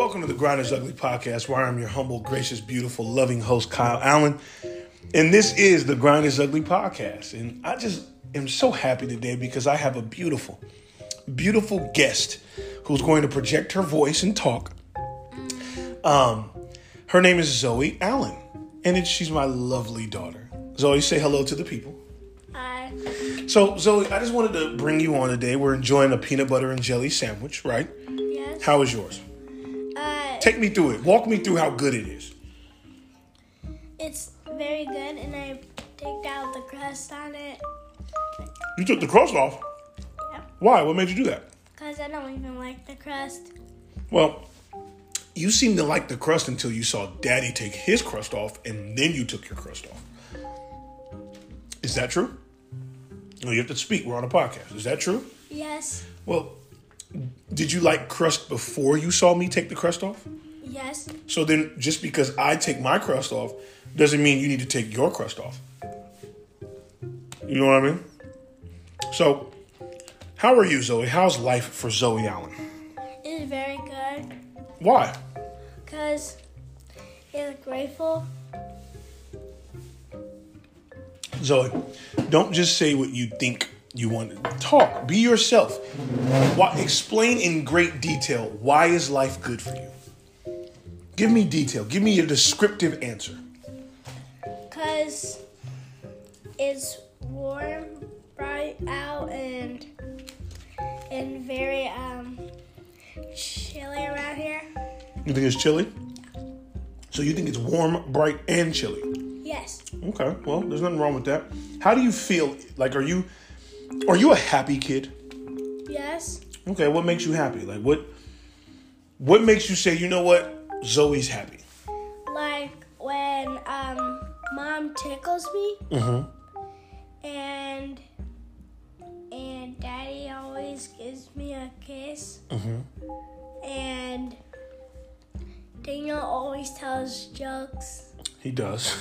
Welcome to the Grind Is Ugly podcast, where I'm your humble, gracious, beautiful, loving host, Kyle Allen. And this is the Grind Is Ugly podcast. And I just am so happy today because I have a beautiful, beautiful guest who's going to project her voice and talk. Um, her name is Zoe Allen, and it's, she's my lovely daughter. Zoe, say hello to the people. Hi. So, Zoe, I just wanted to bring you on today. We're enjoying a peanut butter and jelly sandwich, right? Yes. How is yours? Take me through it. Walk me through how good it is. it's very good, and I take out the crust on it. You took the crust off. Yeah. Why? What made you do that? Cause I don't even like the crust. Well, you seemed to like the crust until you saw Daddy take his crust off, and then you took your crust off. Is that true? No, you have to speak. We're on a podcast. Is that true? Yes. Well, did you like crust before you saw me take the crust off? Yes. So then, just because I take my crust off doesn't mean you need to take your crust off. You know what I mean? So, how are you, Zoe? How's life for Zoe Allen? It's very good. Why? Cause it's grateful. Zoe, don't just say what you think you want to talk. Be yourself. Why, explain in great detail why is life good for you? Give me detail. Give me a descriptive answer. Cause it's warm, bright out, and and very um chilly around here. You think it's chilly? So you think it's warm, bright, and chilly? Yes. Okay, well, there's nothing wrong with that. How do you feel? Like, are you are you a happy kid? Yes. Okay, what makes you happy? Like, what what makes you say, you know what, Zoe's happy? Like when um mom tickles me. Mm-hmm. and and daddy always gives me a kiss Mm-hmm. and daniel always tells jokes He does.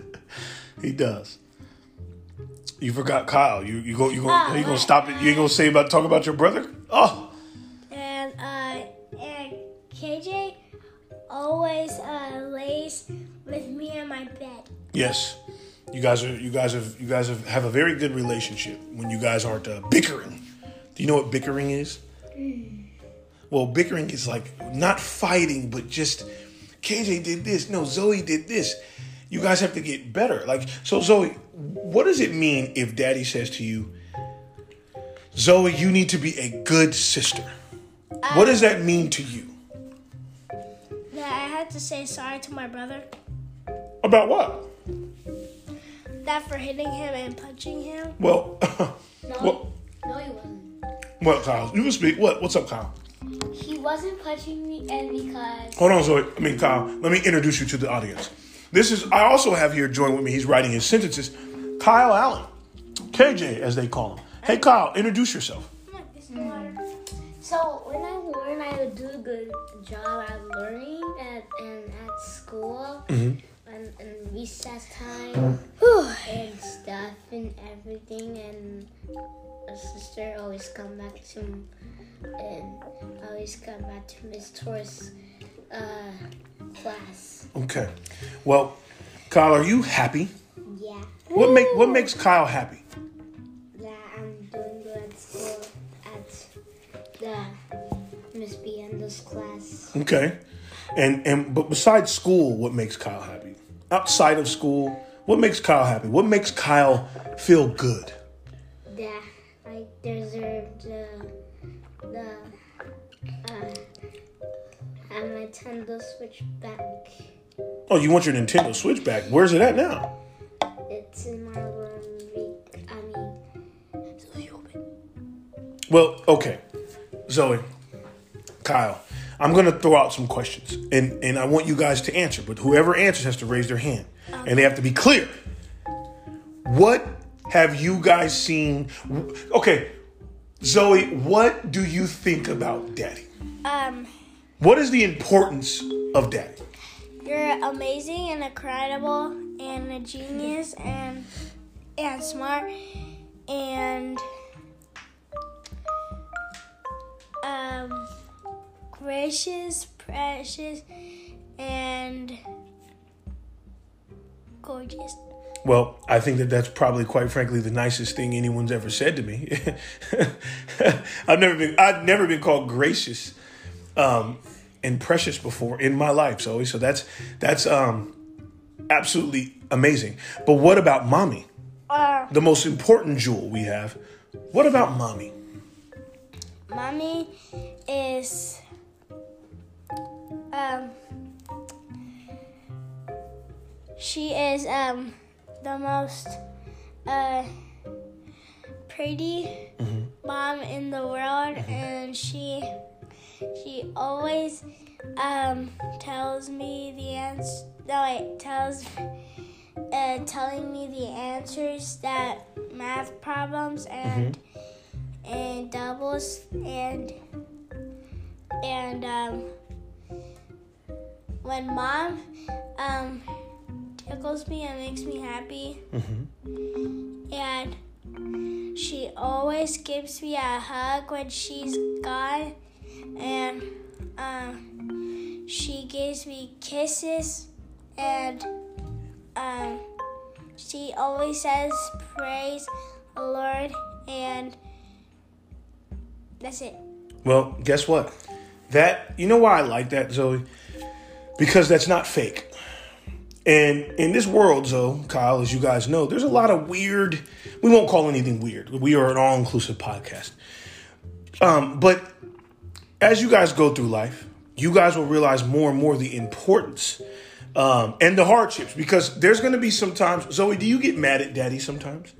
he does. You forgot Kyle. You you go you go Oh, you gonna stop it? You ain't gonna say about talk about your brother? Oh, and uh and kj always uh lays with me on my bed yes. You guys are you guys have you guys have, have a very good relationship when you guys aren't uh, bickering. Do you know what bickering is? Well, bickering is like not fighting, but just KJ did this. No, Zoe did this. You guys have to get better. Like, so Zoe, what does it mean if daddy says to you, Zoe, you need to be a good sister? What does that mean to you? that i had to say sorry to my brother About what? that for hitting him and punching him Well, No, well, no, he wasn't. well, Kyle, you can speak. What? What's up, Kyle? He wasn't punching me, and because Hold on, Zoe. I mean, Kyle. Let me introduce you to the audience. This is. I also have here join with me. He's writing his sentences. Kyle Allen, KJ, as they call him. Hey, Kyle, introduce yourself. so when I learn, I would do a good job at learning at and at school and, and recess time and stuff and everything. And a sister always come back to and always come back to Miss Torres' uh, class. Okay. Well, Kyle, are you happy? Yeah, What make What makes Kyle happy? that I'm doing good at school at the Miss Bienda's class. Okay. And and but besides school, what makes Kyle happy? Outside of school, what makes Kyle happy? What makes Kyle feel good? that I deserve the the uh, a Nintendo Switch back. Oh, you want your Nintendo Switch back? Where's it at now? Well, okay. Zoe, Kyle, I'm going to throw out some questions and, and I want you guys to answer, but whoever answers has to raise their hand and they have to be clear. What have you guys seen? Okay, Zoe, what do you think about daddy? um What is the importance of daddy? you're amazing and incredible and a genius and and smart and um gracious, precious, and gorgeous. Well, I think that that's probably, quite frankly, the nicest thing anyone's ever said to me. I've never been, I've never been called gracious um, and precious before in my life, Zoe. So that's that's um, absolutely amazing. But what about mommy? Uh, The most important jewel we have. What about mommy? Mommy is um she is um the most uh pretty mom in the world and she she always um tells me the answer no wait tells uh telling me the answers that math problems and and and and um, when mom um, tickles me and makes me happy. And she always gives me a hug when she's gone. And um, she gives me kisses. And um, she always says praise the lord. And that's it. Well, guess what? That you know why I like that, Zoe? Because that's not fake. And in this world, Zoe, Kyle, as you guys know, there's a lot of weird. We won't call anything weird. We are an all-inclusive podcast. Um, but as you guys go through life, you guys will realize more and more the importance um, and the hardships. Because there's going to be some times. Zoe, do you get mad at Daddy sometimes?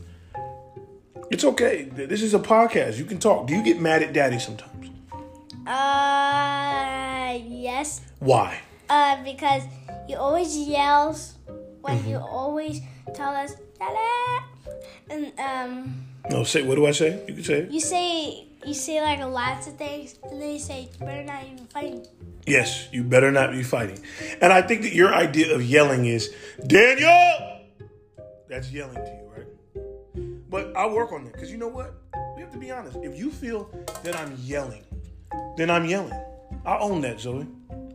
It's okay. This is a podcast. You can talk. Do you get mad at Daddy sometimes? Uh, yes. Why? Uh, because he always yells when you always tell us, Dada! And, um, No, say what do I say? You can say it. you say, you say like lots of things, and then you say, you better not even fight. Yes, you better not be fighting. And I think that your idea of yelling is Daniel. That's yelling to you? But I'll work on that because you know what? We have to be honest. If you feel that I'm yelling, then I'm yelling. I'll own that, Zoe.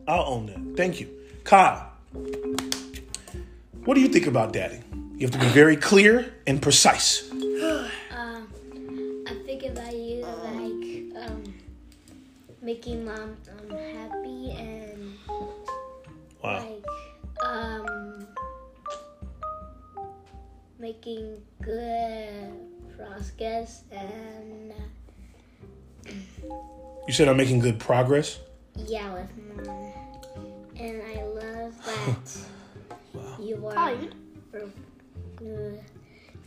I'll own that. Thank you, Kyle. What do you think about Daddy? You have to be very clear and precise. Um, I think about you like um, making mom um, happy and Wow. like making good progress and You said I'm making good progress. yeah with mom and I love that you are Oh, for,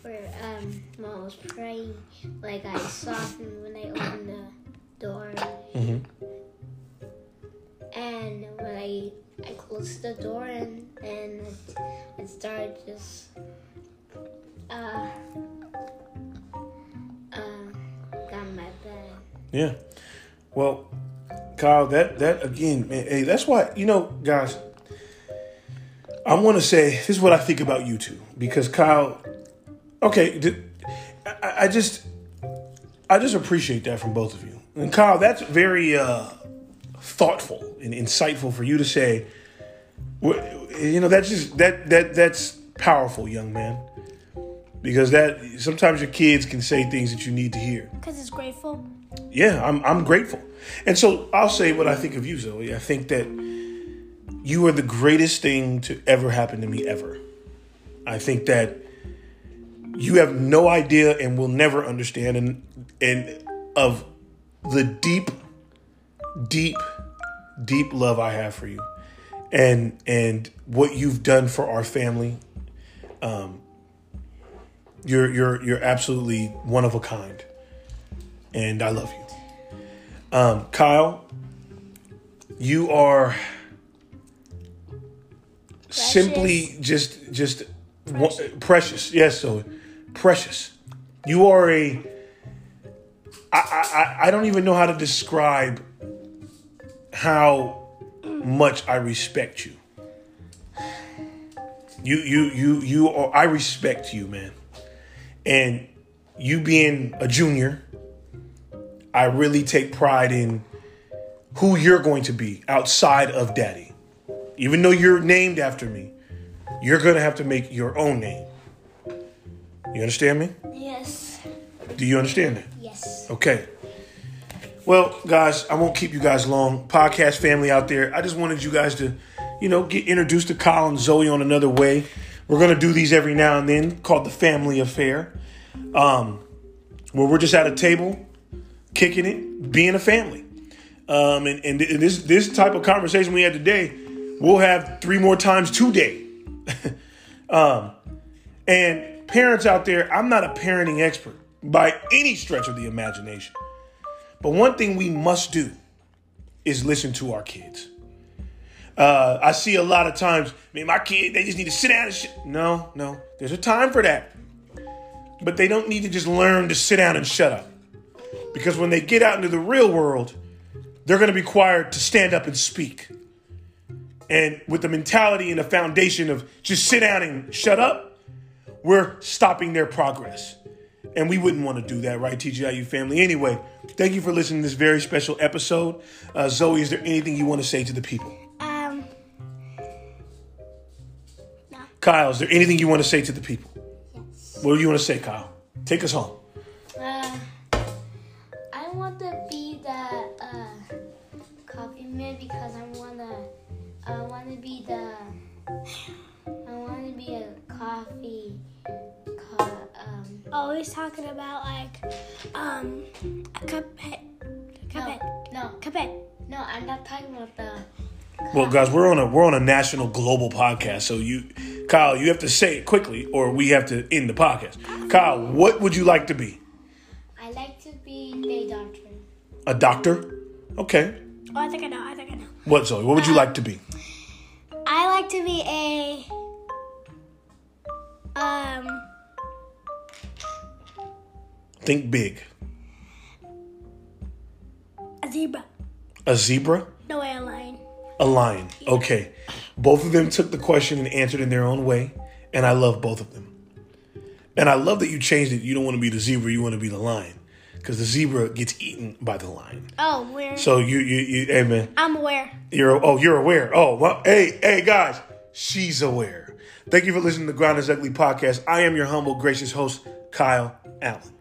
for um mom was praying like I softened when I opened the door Mm-hmm. and when I I closed the door and and it, it started just uh um my. Yeah. Well, Kyle, that that again, man, hey, that's why you know, guys. I want to say this is what I think about you two because Kyle. Okay, th- I, I just, I just appreciate that from both of you, and Kyle, that's very uh, thoughtful and insightful for you to say. You know, that's just that that that's powerful, young man, because that sometimes your kids can say things that you need to hear. Because it's grateful. Yeah, I'm I'm grateful. And so I'll say what I think of you, Zoe. I think that you are the greatest thing to ever happen to me ever. I think that you have no idea and will never understand and and of the deep deep deep love I have for you and and what you've done for our family. Um you're you're you're absolutely one of a kind and I love you. Um, Kyle, you are simply just just precious. precious. Yes, so precious. You are a. I, I I don't even know how to describe how much I respect you. You you you you are. I respect you, man, and you being a junior. I really take pride in who you're going to be outside of daddy. Even though you're named after me, you're going to have to make your own name. You understand me? Yes. Do you understand that? Yes. Okay. Well, guys, I won't keep you guys long. Podcast family out there, I just wanted you guys to, you know, get introduced to Colin and Zoe on another way. We're gonna do these every now and then, called the Family Affair, um, where we're just at a table, kicking it, being a family. Um, and, and this this type of conversation we had today, we'll have three more times today. um, and parents out there, I'm not a parenting expert by any stretch of the imagination. But one thing we must do is listen to our kids. Uh, I see a lot of times, I mean, my kid, they just need to sit down and shit. No, no, there's a time for that. But they don't need to just learn to sit down and shut up. Because when they get out into the real world, they're going to be required to stand up and speak. And with the mentality and the foundation of just sit down and shut up, we're stopping their progress. And we wouldn't want to do that, right, TGIU family? Anyway, thank you for listening to this very special episode. Uh, Zoe, is there anything you want to say to the people? Kyle, is there anything you want to say to the people? Yes. What do you want to say, Kyle? Take us home. Uh, I want to be the uh, coffee man because I wanna. I want to be the. I want to be a coffee. Co- um, Always talking about like, um, a cuphead. Cuphead. no, Cuphead. no, I'm not talking about the. Well, guys, we're on a we're on a national global podcast, so you, Kyle, you have to say it quickly, or we have to end the podcast. Kyle, what would you like to be? I like to be a doctor. A doctor? Okay. Oh, I think I know. I think I know. What, Zoe? What would you like to be? I like to be a um Think big. a zebra. A zebra? No way, a lion. A lion. Okay. Both of them took the question and answered in their own way, and I love both of them. And I love that you changed it. You don't want to be the zebra, you want to be the lion. Because the zebra gets eaten by the lion. Oh, where? So you, you, you, hey man, I'm aware. you're, oh, you're aware. Oh, well, hey, hey guys, she's aware. Thank you for listening to the Grind Is Ugly podcast. I am your humble, gracious host, Kyle Allen.